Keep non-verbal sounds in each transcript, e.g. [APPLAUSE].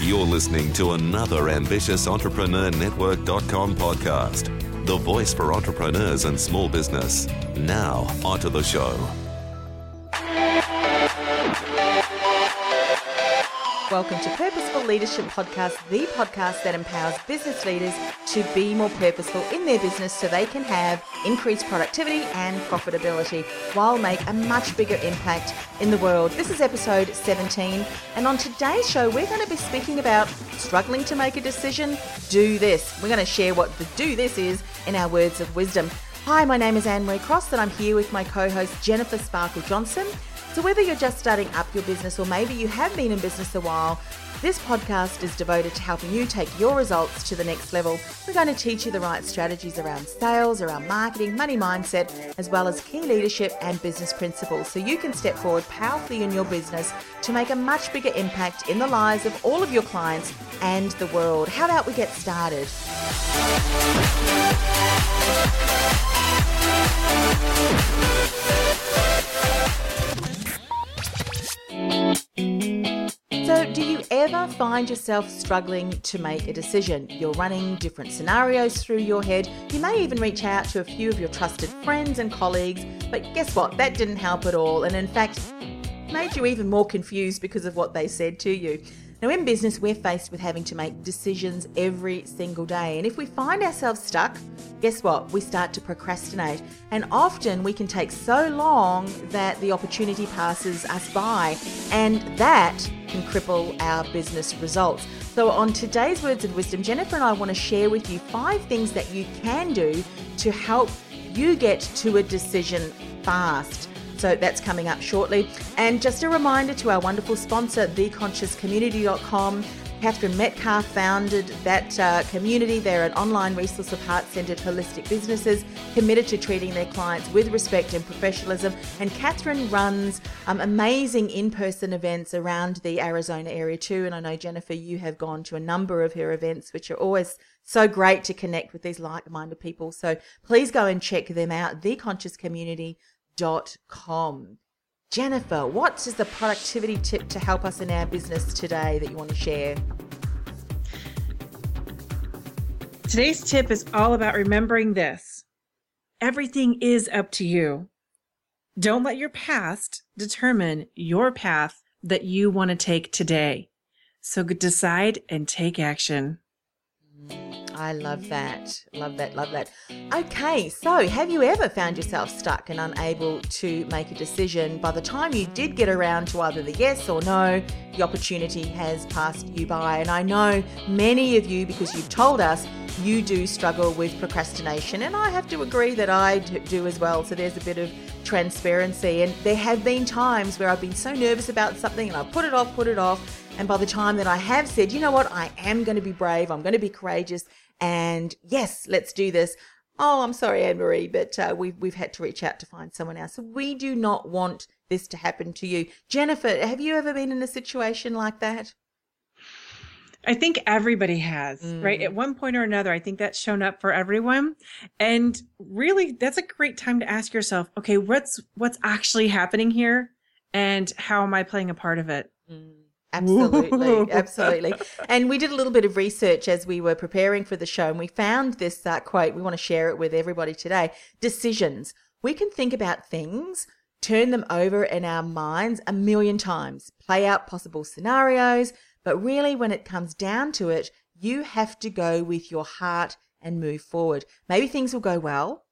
You're listening to another ambitious Entrepreneur Network.com podcast, the voice for entrepreneurs and small business. Now, onto the show. Welcome to Purposeful Leadership Podcast, the podcast that empowers business leaders to be more purposeful in their business so they can have increased productivity and profitability while make a much bigger impact in the world. This is episode 17, and on today's show, we're going to be speaking about struggling to make a decision. Do this. We're going to share what the do this is in our words of wisdom. Hi, my name is Anne Marie Cross, and I'm here with my co host Jennifer Sparkle Johnson. So, whether you're just starting up your business or maybe you have been in business a while, this podcast is devoted to helping you take your results to the next level. We're going to teach you the right strategies around sales, around marketing, money mindset, as well as key leadership and business principles so you can step forward powerfully in your business to make a much bigger impact in the lives of all of your clients and the world. How about we get started? Find yourself struggling to make a decision? You're running different scenarios through your head. You may even reach out to a few of your trusted friends and colleagues, but guess what? That didn't help at all. And in fact, made you even more confused because of what they said to you. Now, in business, we're faced with having to make decisions every single day. And if we find ourselves stuck, guess what? We start to procrastinate. And often we can take so long that the opportunity passes us by. And that can cripple our business results. So, on today's Words of Wisdom, Jennifer and I want to share with you five things that you can do to help you get to a decision fast. So that's coming up shortly. And just a reminder to our wonderful sponsor, theconsciouscommunity.com. Catherine Metcalf founded that uh, community. They're an online resource of heart centered holistic businesses committed to treating their clients with respect and professionalism. And Catherine runs um, amazing in person events around the Arizona area too. And I know, Jennifer, you have gone to a number of her events, which are always so great to connect with these like minded people. So please go and check them out. The Conscious com. Jennifer, what is the productivity tip to help us in our business today that you want to share? Today's tip is all about remembering this everything is up to you. Don't let your past determine your path that you want to take today. So decide and take action. I love mm-hmm. that. Love that. Love that. Okay, so have you ever found yourself stuck and unable to make a decision? By the time you did get around to either the yes or no, the opportunity has passed you by. And I know many of you, because you've told us, you do struggle with procrastination. And I have to agree that I do as well. So there's a bit of transparency. And there have been times where I've been so nervous about something and I put it off, put it off. And by the time that I have said, you know what, I am going to be brave, I'm going to be courageous, and yes, let's do this. Oh, I'm sorry, Anne Marie, but uh, we've we've had to reach out to find someone else. We do not want this to happen to you, Jennifer. Have you ever been in a situation like that? I think everybody has, mm. right? At one point or another, I think that's shown up for everyone. And really, that's a great time to ask yourself, okay, what's what's actually happening here and how am I playing a part of it? Mm. Absolutely, [LAUGHS] absolutely. And we did a little bit of research as we were preparing for the show, and we found this uh, quote. We want to share it with everybody today. Decisions. We can think about things, turn them over in our minds a million times, play out possible scenarios, but really, when it comes down to it, you have to go with your heart and move forward. Maybe things will go well,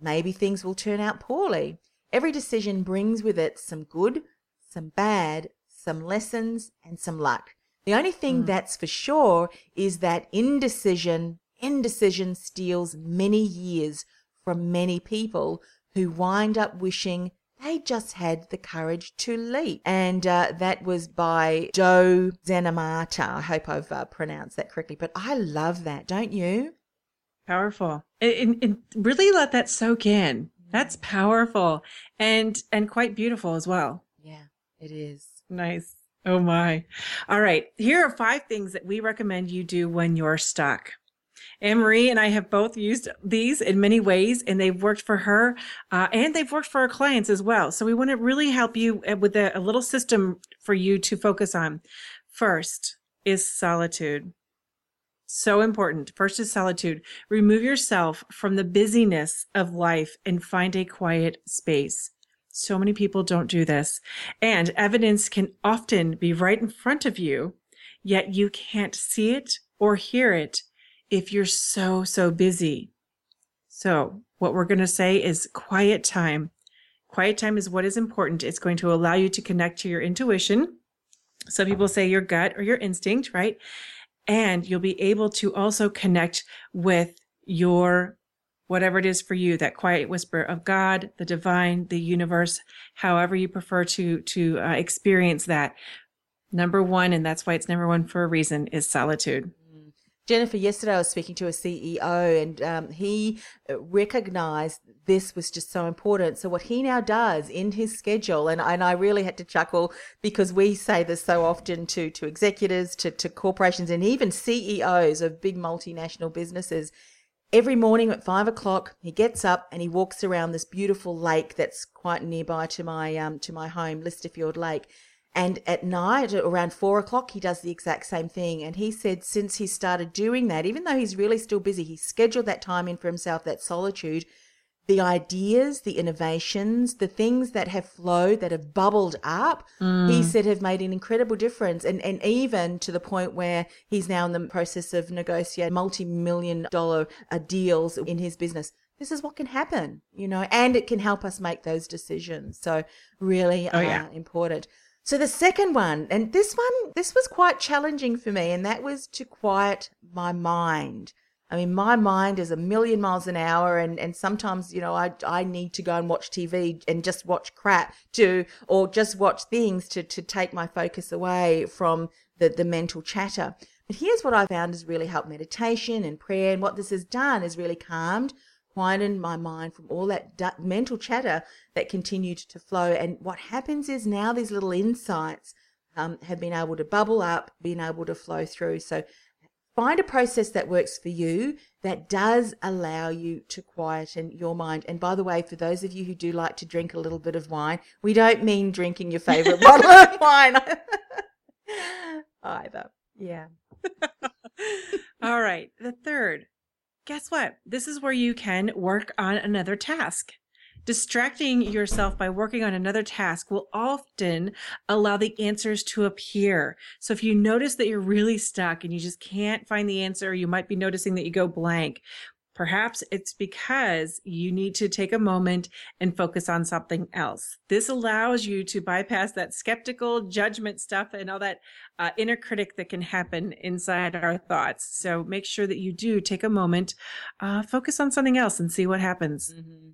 maybe things will turn out poorly. Every decision brings with it some good, some bad, some lessons, and some luck. The only thing mm. that's for sure is that indecision, indecision steals many years from many people who wind up wishing they just had the courage to leap. And uh, that was by Joe Zenamata. I hope I've uh, pronounced that correctly, but I love that, don't you? Powerful. And, and really let that soak in. That's powerful and and quite beautiful as well. Yeah, it is. Nice. Oh my. All right. Here are five things that we recommend you do when you're stuck. Anne Marie and I have both used these in many ways, and they've worked for her, uh, and they've worked for our clients as well. So we want to really help you uh, with a, a little system for you to focus on. First, is solitude. So important. First is solitude. Remove yourself from the busyness of life and find a quiet space. So many people don't do this. And evidence can often be right in front of you, yet you can't see it or hear it if you're so, so busy. So, what we're going to say is quiet time. Quiet time is what is important. It's going to allow you to connect to your intuition. Some people say your gut or your instinct, right? And you'll be able to also connect with your whatever it is for you, that quiet whisper of God, the divine, the universe, however you prefer to, to uh, experience that. Number one, and that's why it's number one for a reason, is solitude. Jennifer, yesterday I was speaking to a CEO and um, he uh, recognized this was just so important. So, what he now does in his schedule, and, and I really had to chuckle because we say this so often to, to executives, to, to corporations, and even CEOs of big multinational businesses. Every morning at five o'clock, he gets up and he walks around this beautiful lake that's quite nearby to my um, to my home, Lysterfield Lake and at night, around four o'clock, he does the exact same thing. And he said since he started doing that, even though he's really still busy, he scheduled that time in for himself, that solitude. The ideas, the innovations, the things that have flowed, that have bubbled up, mm. he said have made an incredible difference. And, and even to the point where he's now in the process of negotiating multi million dollar uh, deals in his business this is what can happen, you know, and it can help us make those decisions. So, really oh, yeah. uh, important. So the second one, and this one, this was quite challenging for me, and that was to quiet my mind. I mean, my mind is a million miles an hour, and, and sometimes, you know, I, I need to go and watch TV and just watch crap to, or just watch things to, to take my focus away from the, the mental chatter. But here's what I found has really helped meditation and prayer. And what this has done is really calmed quietened my mind from all that du- mental chatter that continued to flow. And what happens is now these little insights um, have been able to bubble up, been able to flow through. So find a process that works for you that does allow you to quieten your mind. And by the way, for those of you who do like to drink a little bit of wine, we don't mean drinking your favorite [LAUGHS] bottle of wine [LAUGHS] either. Yeah. [LAUGHS] All right. The third guess what? This is where you can work on another task. Distracting yourself by working on another task will often allow the answers to appear. So if you notice that you're really stuck and you just can't find the answer, you might be noticing that you go blank. Perhaps it's because you need to take a moment and focus on something else. This allows you to bypass that skeptical judgment stuff and all that uh, inner critic that can happen inside our thoughts. So make sure that you do take a moment, uh, focus on something else and see what happens. Mm-hmm.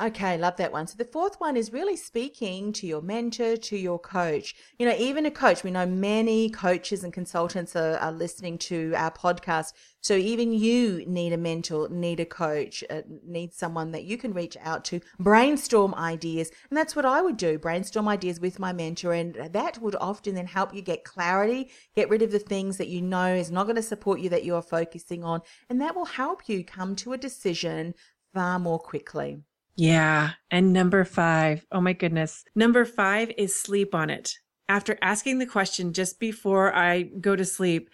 Okay, love that one. So the fourth one is really speaking to your mentor, to your coach. You know, even a coach, we know many coaches and consultants are, are listening to our podcast. So even you need a mentor, need a coach, uh, need someone that you can reach out to, brainstorm ideas. And that's what I would do, brainstorm ideas with my mentor. And that would often then help you get clarity, get rid of the things that you know is not going to support you that you are focusing on. And that will help you come to a decision far more quickly. Yeah. And number five, oh my goodness. Number five is sleep on it. After asking the question just before I go to sleep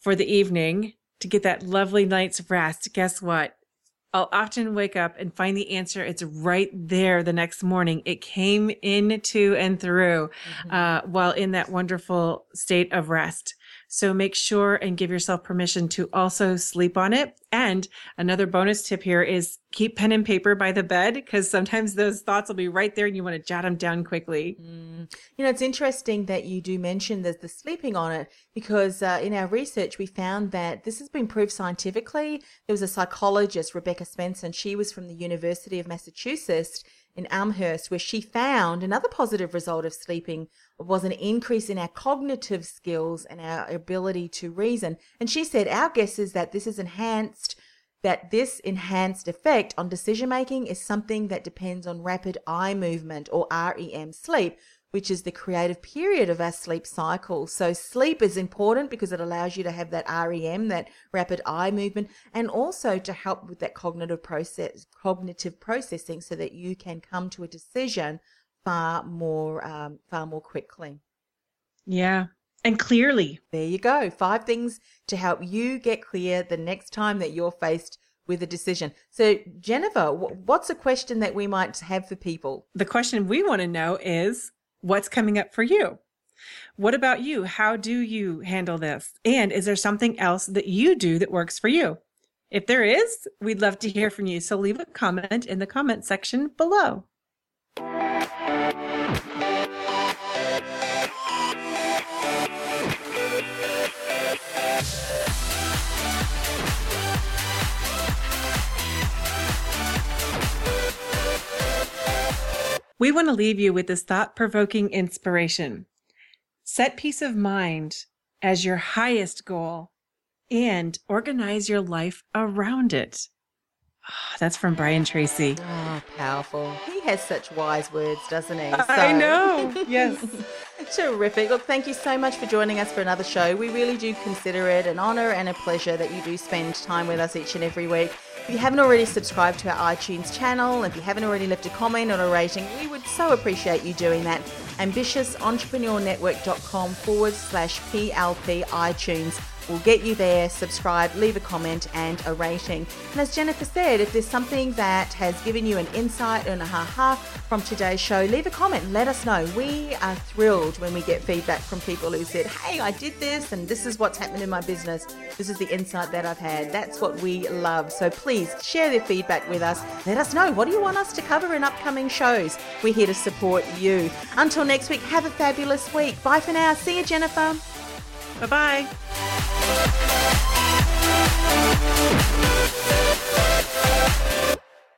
for the evening to get that lovely night's rest, guess what? I'll often wake up and find the answer. It's right there the next morning. It came into and through mm-hmm. uh, while in that wonderful state of rest. So make sure and give yourself permission to also sleep on it. And another bonus tip here is keep pen and paper by the bed because sometimes those thoughts will be right there and you want to jot them down quickly. Mm. You know, it's interesting that you do mention the, the sleeping on it because uh, in our research, we found that this has been proved scientifically. There was a psychologist, Rebecca Spencer, she was from the University of Massachusetts in Amherst, where she found another positive result of sleeping was an increase in our cognitive skills and our ability to reason. And she said, Our guess is that this is enhanced, that this enhanced effect on decision making is something that depends on rapid eye movement or REM sleep, which is the creative period of our sleep cycle. So sleep is important because it allows you to have that REM, that rapid eye movement, and also to help with that cognitive process, cognitive processing, so that you can come to a decision far more, um, far more quickly. Yeah. And clearly. There you go. Five things to help you get clear the next time that you're faced with a decision. So, Jennifer, what's a question that we might have for people? The question we want to know is what's coming up for you? What about you? How do you handle this? And is there something else that you do that works for you? If there is, we'd love to hear from you. So leave a comment in the comment section below. We want to leave you with this thought provoking inspiration. Set peace of mind as your highest goal and organize your life around it. Oh, [SIGHS] that's from Brian Tracy. Oh, powerful. He has such wise words, doesn't he? So. I know. [LAUGHS] Yes. [LAUGHS] Terrific. Look, thank you so much for joining us for another show. We really do consider it an honor and a pleasure that you do spend time with us each and every week. If you haven't already subscribed to our iTunes channel, if you haven't already left a comment or a rating, we would so appreciate you doing that. AmbitiousEntrepreneurNetwork.com forward slash PLP iTunes will get you there. Subscribe, leave a comment, and a rating. And as Jennifer said, if there's something that has given you an insight and a ha ha from today's show, leave a comment. Let us know. We are thrilled when we get feedback from people who said, Hey, I did this, and this is what's happened in my business. This is the insight that I've had. That's what we love. So please share their feedback with us. Let us know what do you want us to cover in upcoming shows. We're here to support you. Until next week, have a fabulous week. Bye for now. See you, Jennifer. Bye bye. Thank you.